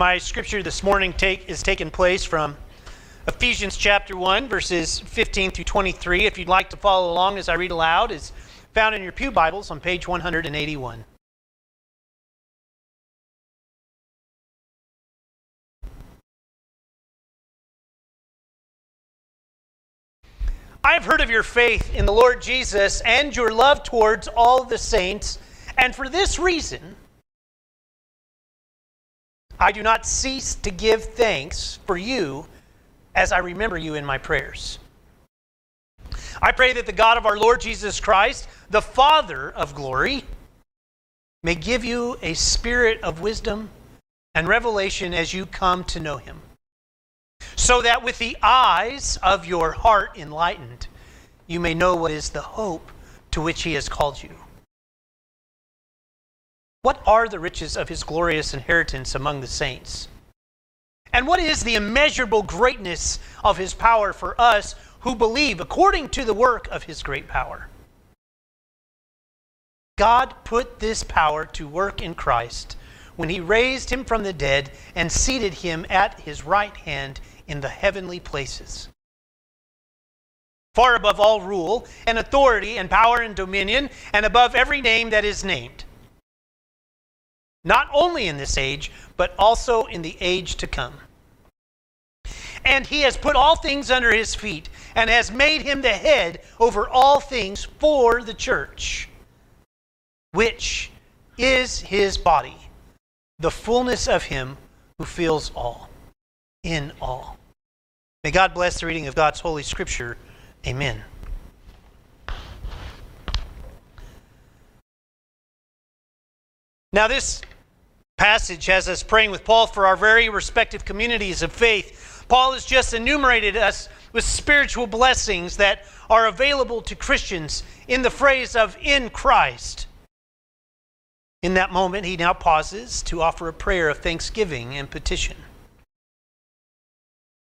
My scripture this morning take, is taking place from Ephesians chapter 1, verses 15 through 23. If you'd like to follow along as I read aloud, it's found in your Pew Bibles on page 181. I have heard of your faith in the Lord Jesus and your love towards all the saints, and for this reason, I do not cease to give thanks for you as I remember you in my prayers. I pray that the God of our Lord Jesus Christ, the Father of glory, may give you a spirit of wisdom and revelation as you come to know him, so that with the eyes of your heart enlightened, you may know what is the hope to which he has called you what are the riches of his glorious inheritance among the saints? And what is the immeasurable greatness of his power for us who believe according to the work of his great power? God put this power to work in Christ when he raised him from the dead and seated him at his right hand in the heavenly places. Far above all rule and authority and power and dominion, and above every name that is named not only in this age, but also in the age to come. And he has put all things under his feet and has made him the head over all things for the church, which is his body, the fullness of him who fills all in all. May God bless the reading of God's holy scripture. Amen. Now, this passage has us praying with Paul for our very respective communities of faith. Paul has just enumerated us with spiritual blessings that are available to Christians in the phrase of in Christ. In that moment, he now pauses to offer a prayer of thanksgiving and petition.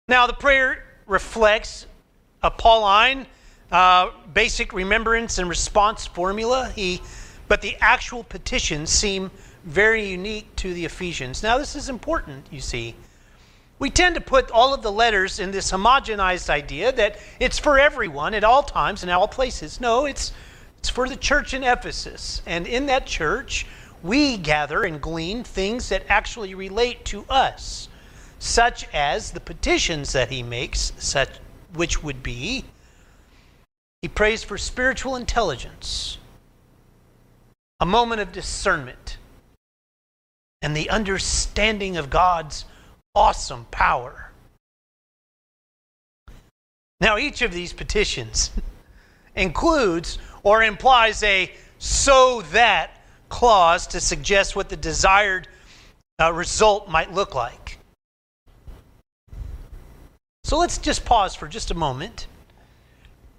Now, the prayer reflects a Pauline uh, basic remembrance and response formula. He, but the actual petitions seem very unique to the Ephesians. Now, this is important, you see. We tend to put all of the letters in this homogenized idea that it's for everyone at all times and all places. No, it's, it's for the church in Ephesus. And in that church, we gather and glean things that actually relate to us, such as the petitions that he makes, such, which would be he prays for spiritual intelligence, a moment of discernment and the understanding of God's awesome power. Now, each of these petitions includes or implies a so that clause to suggest what the desired uh, result might look like. So let's just pause for just a moment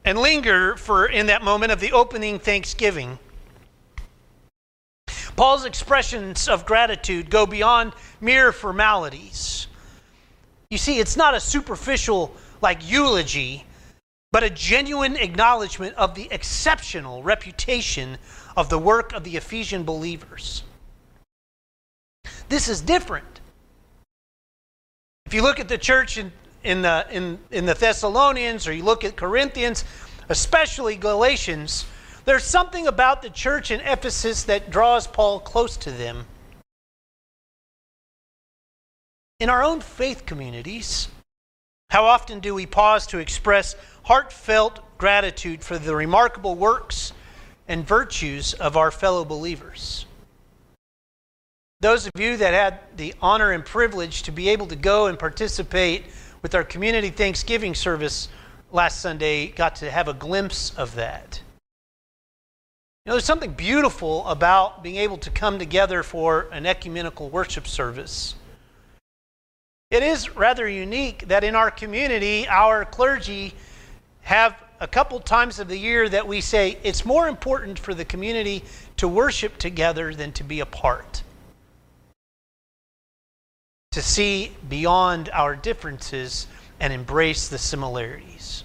and linger for in that moment of the opening thanksgiving Paul's expressions of gratitude go beyond mere formalities. You see, it's not a superficial, like, eulogy, but a genuine acknowledgement of the exceptional reputation of the work of the Ephesian believers. This is different. If you look at the church in, in, the, in, in the Thessalonians or you look at Corinthians, especially Galatians, there's something about the church in Ephesus that draws Paul close to them. In our own faith communities, how often do we pause to express heartfelt gratitude for the remarkable works and virtues of our fellow believers? Those of you that had the honor and privilege to be able to go and participate with our community Thanksgiving service last Sunday got to have a glimpse of that. You know, there's something beautiful about being able to come together for an ecumenical worship service. It is rather unique that in our community, our clergy have a couple times of the year that we say it's more important for the community to worship together than to be apart. To see beyond our differences and embrace the similarities.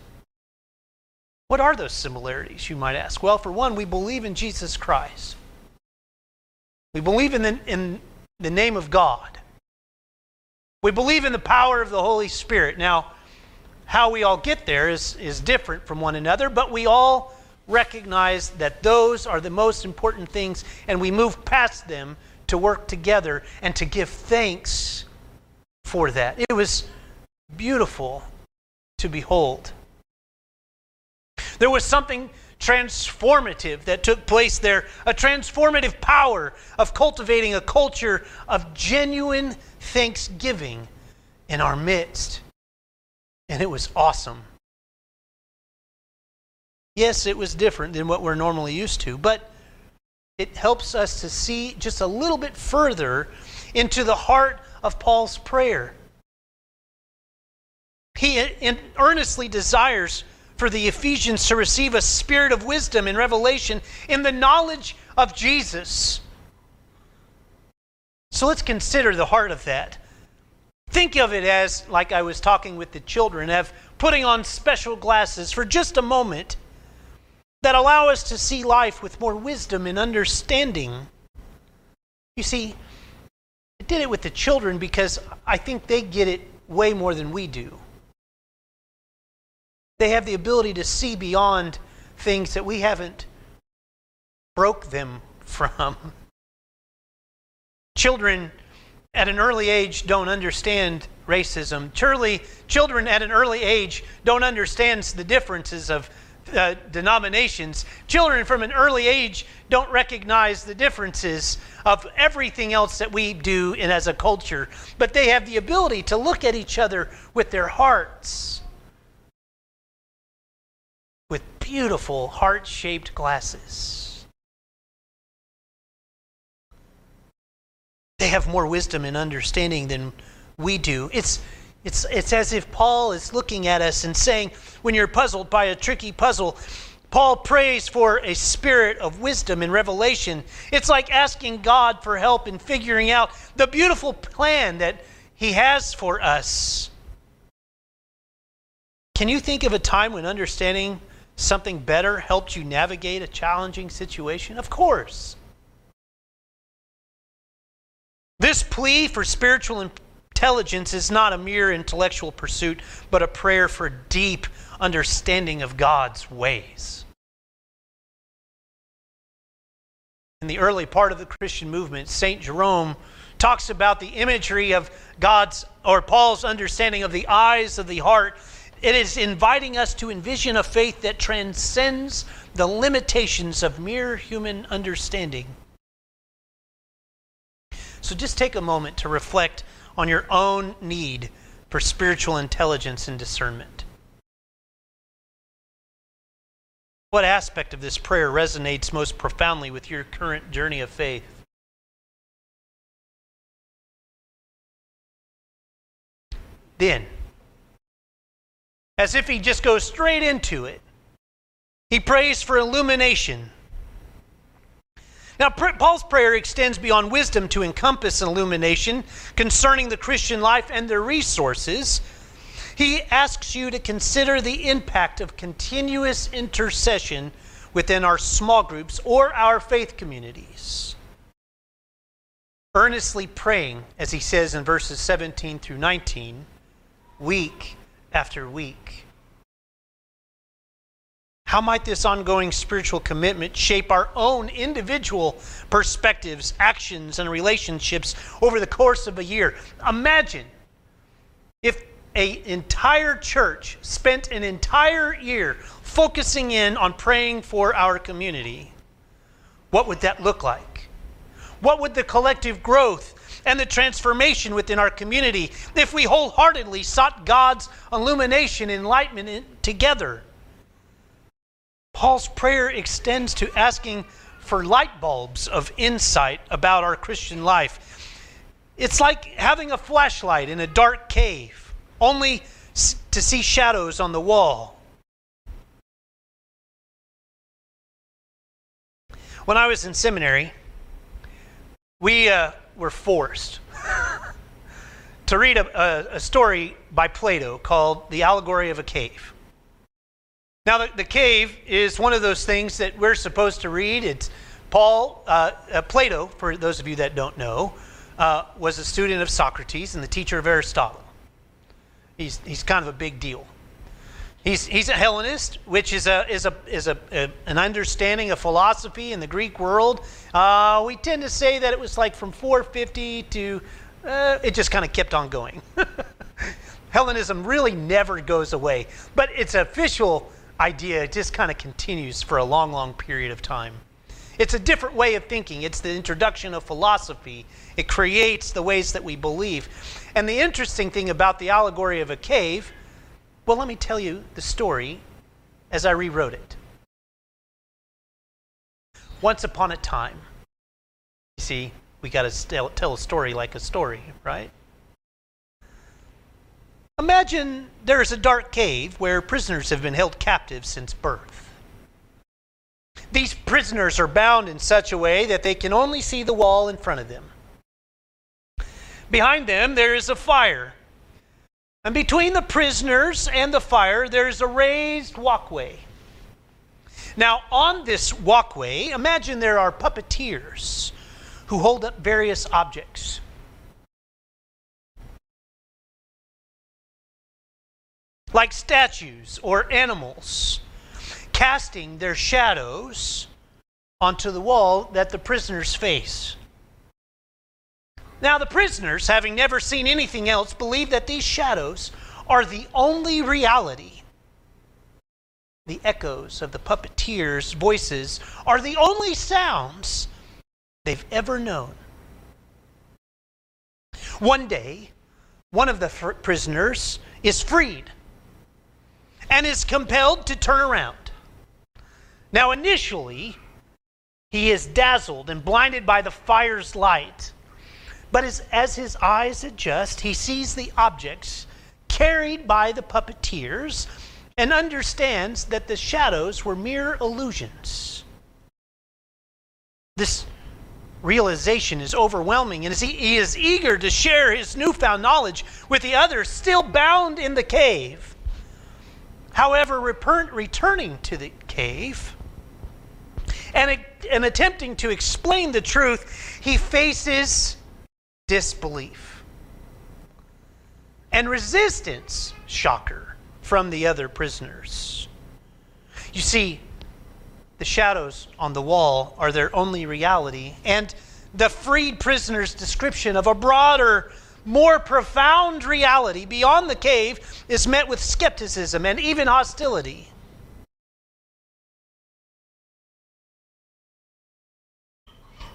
What are those similarities, you might ask? Well, for one, we believe in Jesus Christ. We believe in the, in the name of God. We believe in the power of the Holy Spirit. Now, how we all get there is, is different from one another, but we all recognize that those are the most important things, and we move past them to work together and to give thanks for that. It was beautiful to behold. There was something transformative that took place there, a transformative power of cultivating a culture of genuine thanksgiving in our midst. And it was awesome. Yes, it was different than what we're normally used to, but it helps us to see just a little bit further into the heart of Paul's prayer. He earnestly desires for the Ephesians to receive a spirit of wisdom and revelation in the knowledge of Jesus. So let's consider the heart of that. Think of it as, like I was talking with the children, of putting on special glasses for just a moment that allow us to see life with more wisdom and understanding. You see, I did it with the children because I think they get it way more than we do. They have the ability to see beyond things that we haven't broke them from. Children at an early age don't understand racism. Surely, children at an early age don't understand the differences of uh, denominations. Children from an early age don't recognize the differences of everything else that we do in, as a culture, but they have the ability to look at each other with their hearts with beautiful heart shaped glasses. They have more wisdom and understanding than we do. It's, it's, it's as if Paul is looking at us and saying, when you're puzzled by a tricky puzzle, Paul prays for a spirit of wisdom and revelation. It's like asking God for help in figuring out the beautiful plan that He has for us. Can you think of a time when understanding something better helped you navigate a challenging situation? Of course. This plea for spiritual intelligence is not a mere intellectual pursuit, but a prayer for deep understanding of God's ways. In the early part of the Christian movement, St. Jerome talks about the imagery of God's or Paul's understanding of the eyes of the heart it is inviting us to envision a faith that transcends the limitations of mere human understanding. So just take a moment to reflect on your own need for spiritual intelligence and discernment. What aspect of this prayer resonates most profoundly with your current journey of faith? Then, as if he just goes straight into it. He prays for illumination. Now, Paul's prayer extends beyond wisdom to encompass illumination concerning the Christian life and their resources. He asks you to consider the impact of continuous intercession within our small groups or our faith communities. Earnestly praying, as he says in verses 17 through 19, week after week. How might this ongoing spiritual commitment shape our own individual perspectives, actions, and relationships over the course of a year? Imagine if an entire church spent an entire year focusing in on praying for our community. What would that look like? What would the collective growth and the transformation within our community if we wholeheartedly sought God's illumination, and enlightenment together. Paul's prayer extends to asking for light bulbs of insight about our Christian life. It's like having a flashlight in a dark cave, only to see shadows on the wall. When I was in seminary, we uh, were forced to read a, a, a, story by Plato called The Allegory of a Cave. Now, the, the, cave is one of those things that we're supposed to read. It's Paul, uh, uh, Plato, for those of you that don't know, uh, was a student of Socrates and the teacher of Aristotle. He's, he's kind of a big deal. He's, he's a Hellenist, which is, a, is, a, is a, a an understanding of philosophy in the Greek world. Uh, we tend to say that it was like from 450 to, uh, it just kind of kept on going. Hellenism really never goes away, but its official idea it just kind of continues for a long, long period of time. It's a different way of thinking. It's the introduction of philosophy. It creates the ways that we believe. And the interesting thing about the allegory of a cave well, let me tell you the story as I rewrote it. Once upon a time, you see, we got to tell a story like a story, right? Imagine there's a dark cave where prisoners have been held captive since birth. These prisoners are bound in such a way that they can only see the wall in front of them. Behind them, there is a fire and between the prisoners and the fire, there's a raised walkway. Now, on this walkway, imagine there are puppeteers who hold up various objects. Like statues or animals, casting their shadows onto the wall that the prisoners face. Now, the prisoners, having never seen anything else, believe that these shadows are the only reality. The echoes of the puppeteers' voices are the only sounds they've ever known. One day, one of the prisoners is freed and is compelled to turn around. Now, initially, he is dazzled and blinded by the fire's light. But as, as his eyes adjust, he sees the objects carried by the puppeteers and understands that the shadows were mere illusions. This realization is overwhelming, and he, is eager to share his newfound knowledge with the others still bound in the cave. However, returning to the cave and, and attempting to explain the truth, he faces disbelief. And resistance, shocker, from the other prisoners. You see, the shadows on the wall are their only reality, and the freed prisoner's description of a broader, more profound reality beyond the cave is met with skepticism and even hostility.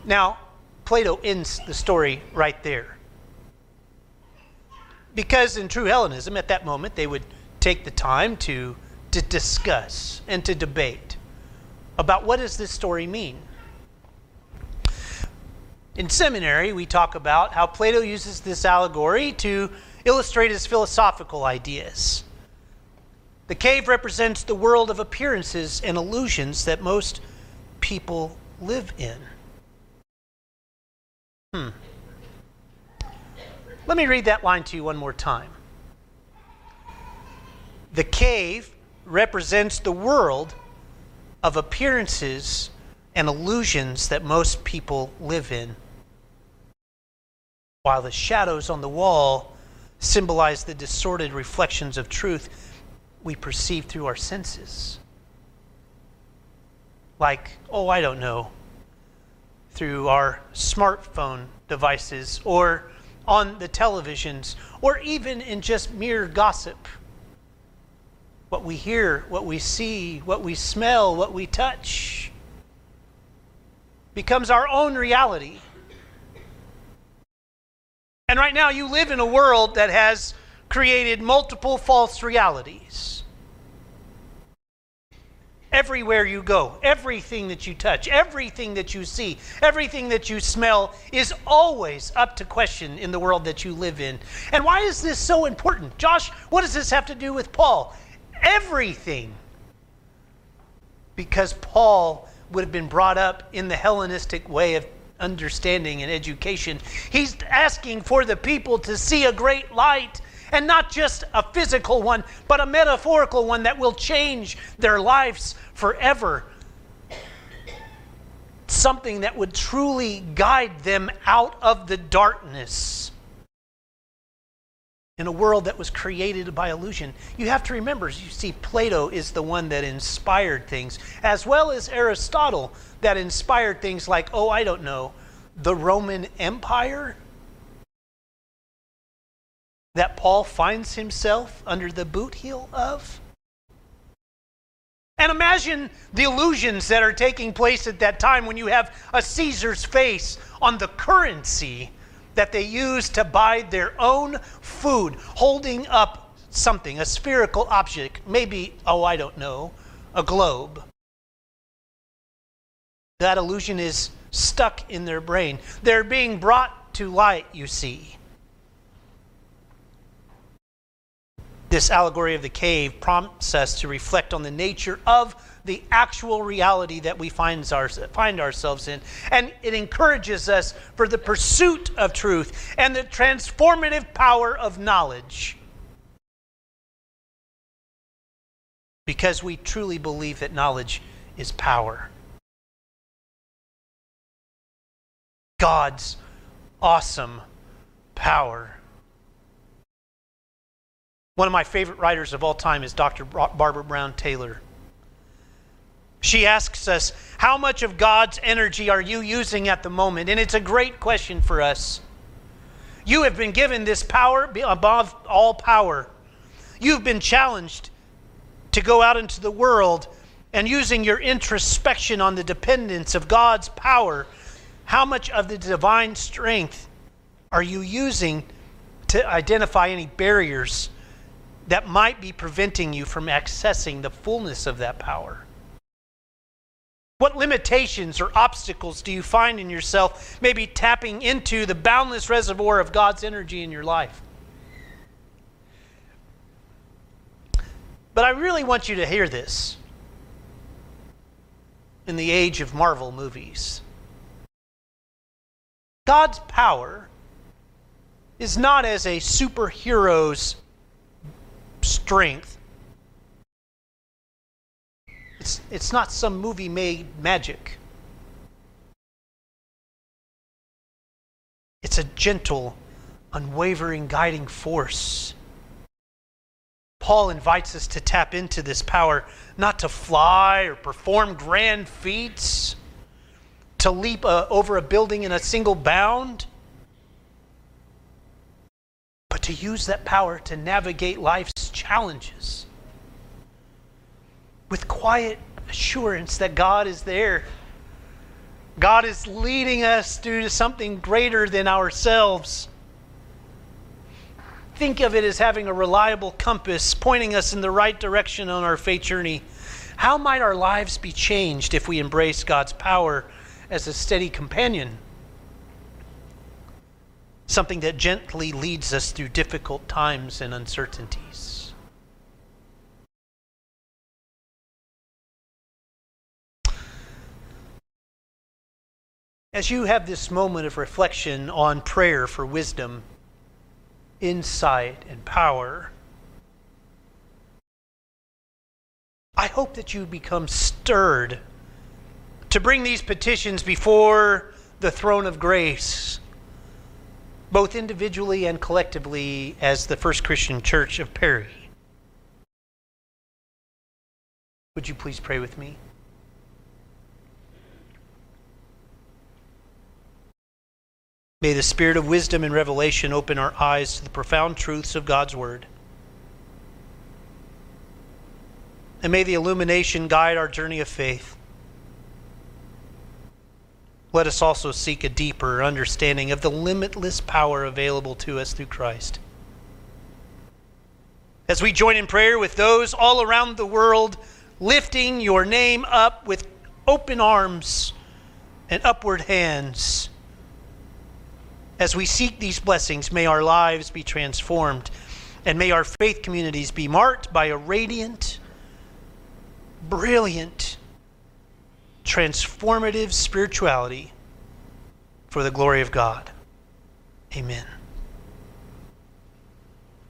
Now, Plato ends the story right there. Because in true Hellenism, at that moment, they would take the time to, to discuss and to debate about what does this story mean. In seminary, we talk about how Plato uses this allegory to illustrate his philosophical ideas. The cave represents the world of appearances and illusions that most people live in. Hmm. Let me read that line to you one more time. The cave represents the world of appearances and illusions that most people live in, while the shadows on the wall symbolize the distorted reflections of truth we perceive through our senses. Like, oh, I don't know, through our smartphone devices or on the televisions or even in just mere gossip. What we hear, what we see, what we smell, what we touch becomes our own reality. And right now, you live in a world that has created multiple false realities everywhere you go. Everything that you touch, everything that you see, everything that you smell is always up to question in the world that you live in. And why is this so important? Josh, what does this have to do with Paul? Everything. Because Paul would have been brought up in the Hellenistic way of understanding and education. He's asking for the people to see a great light and not just a physical one, but a metaphorical one that will change their lives forever. something that would truly guide them out of the darkness in a world that was created by illusion. You have to remember, you see, Plato is the one that inspired things, as well as Aristotle, that inspired things like, oh, I don't know, the Roman Empire that Paul finds himself under the boot heel of. And imagine the illusions that are taking place at that time when you have a Caesar's face on the currency that they use to buy their own food, holding up something, a spherical object, maybe, oh, I don't know, a globe. That illusion is stuck in their brain. They're being brought to light, you see. This allegory of the cave prompts us to reflect on the nature of the actual reality that we find, our, find ourselves in. And it encourages us for the pursuit of truth and the transformative power of knowledge. Because we truly believe that knowledge is power. God's awesome power. One of my favorite writers of all time is Dr. Barbara Brown Taylor. She asks us, How much of God's energy are you using at the moment? And it's a great question for us. You have been given this power above all power. You've been challenged to go out into the world and using your introspection on the dependence of God's power how much of the divine strength are you using to identify any barriers that might be preventing you from accessing the fullness of that power? What limitations or obstacles do you find in yourself, maybe tapping into the boundless reservoir of God's energy in your life? But I really want you to hear this in the age of Marvel movies. God's power is not as a superhero's strength. It's, it's not some movie made magic. It's a gentle, unwavering guiding force. Paul invites us to tap into this power, not to fly or perform grand feats to leap uh, over a building in a single bound, but to use that power to navigate life's challenges with quiet assurance that God is there. God is leading us to something greater than ourselves. Think of it as having a reliable compass pointing us in the right direction on our faith journey. How might our lives be changed if we embrace God's power as a steady companion, something that gently leads us through difficult times and uncertainties. As you have this moment of reflection on prayer for wisdom, insight, and power, I hope that you become stirred to bring these petitions before the throne of grace, both individually and collectively, as the First Christian Church of Perry. Would you please pray with me? May the Spirit of wisdom and revelation open our eyes to the profound truths of God's Word. And may the illumination guide our journey of faith let us also seek a deeper understanding of the limitless power available to us through Christ. As we join in prayer with those all around the world, lifting your name up with open arms and upward hands, as we seek these blessings, may our lives be transformed and may our faith communities be marked by a radiant, brilliant, transformative spirituality for the glory of God. Amen.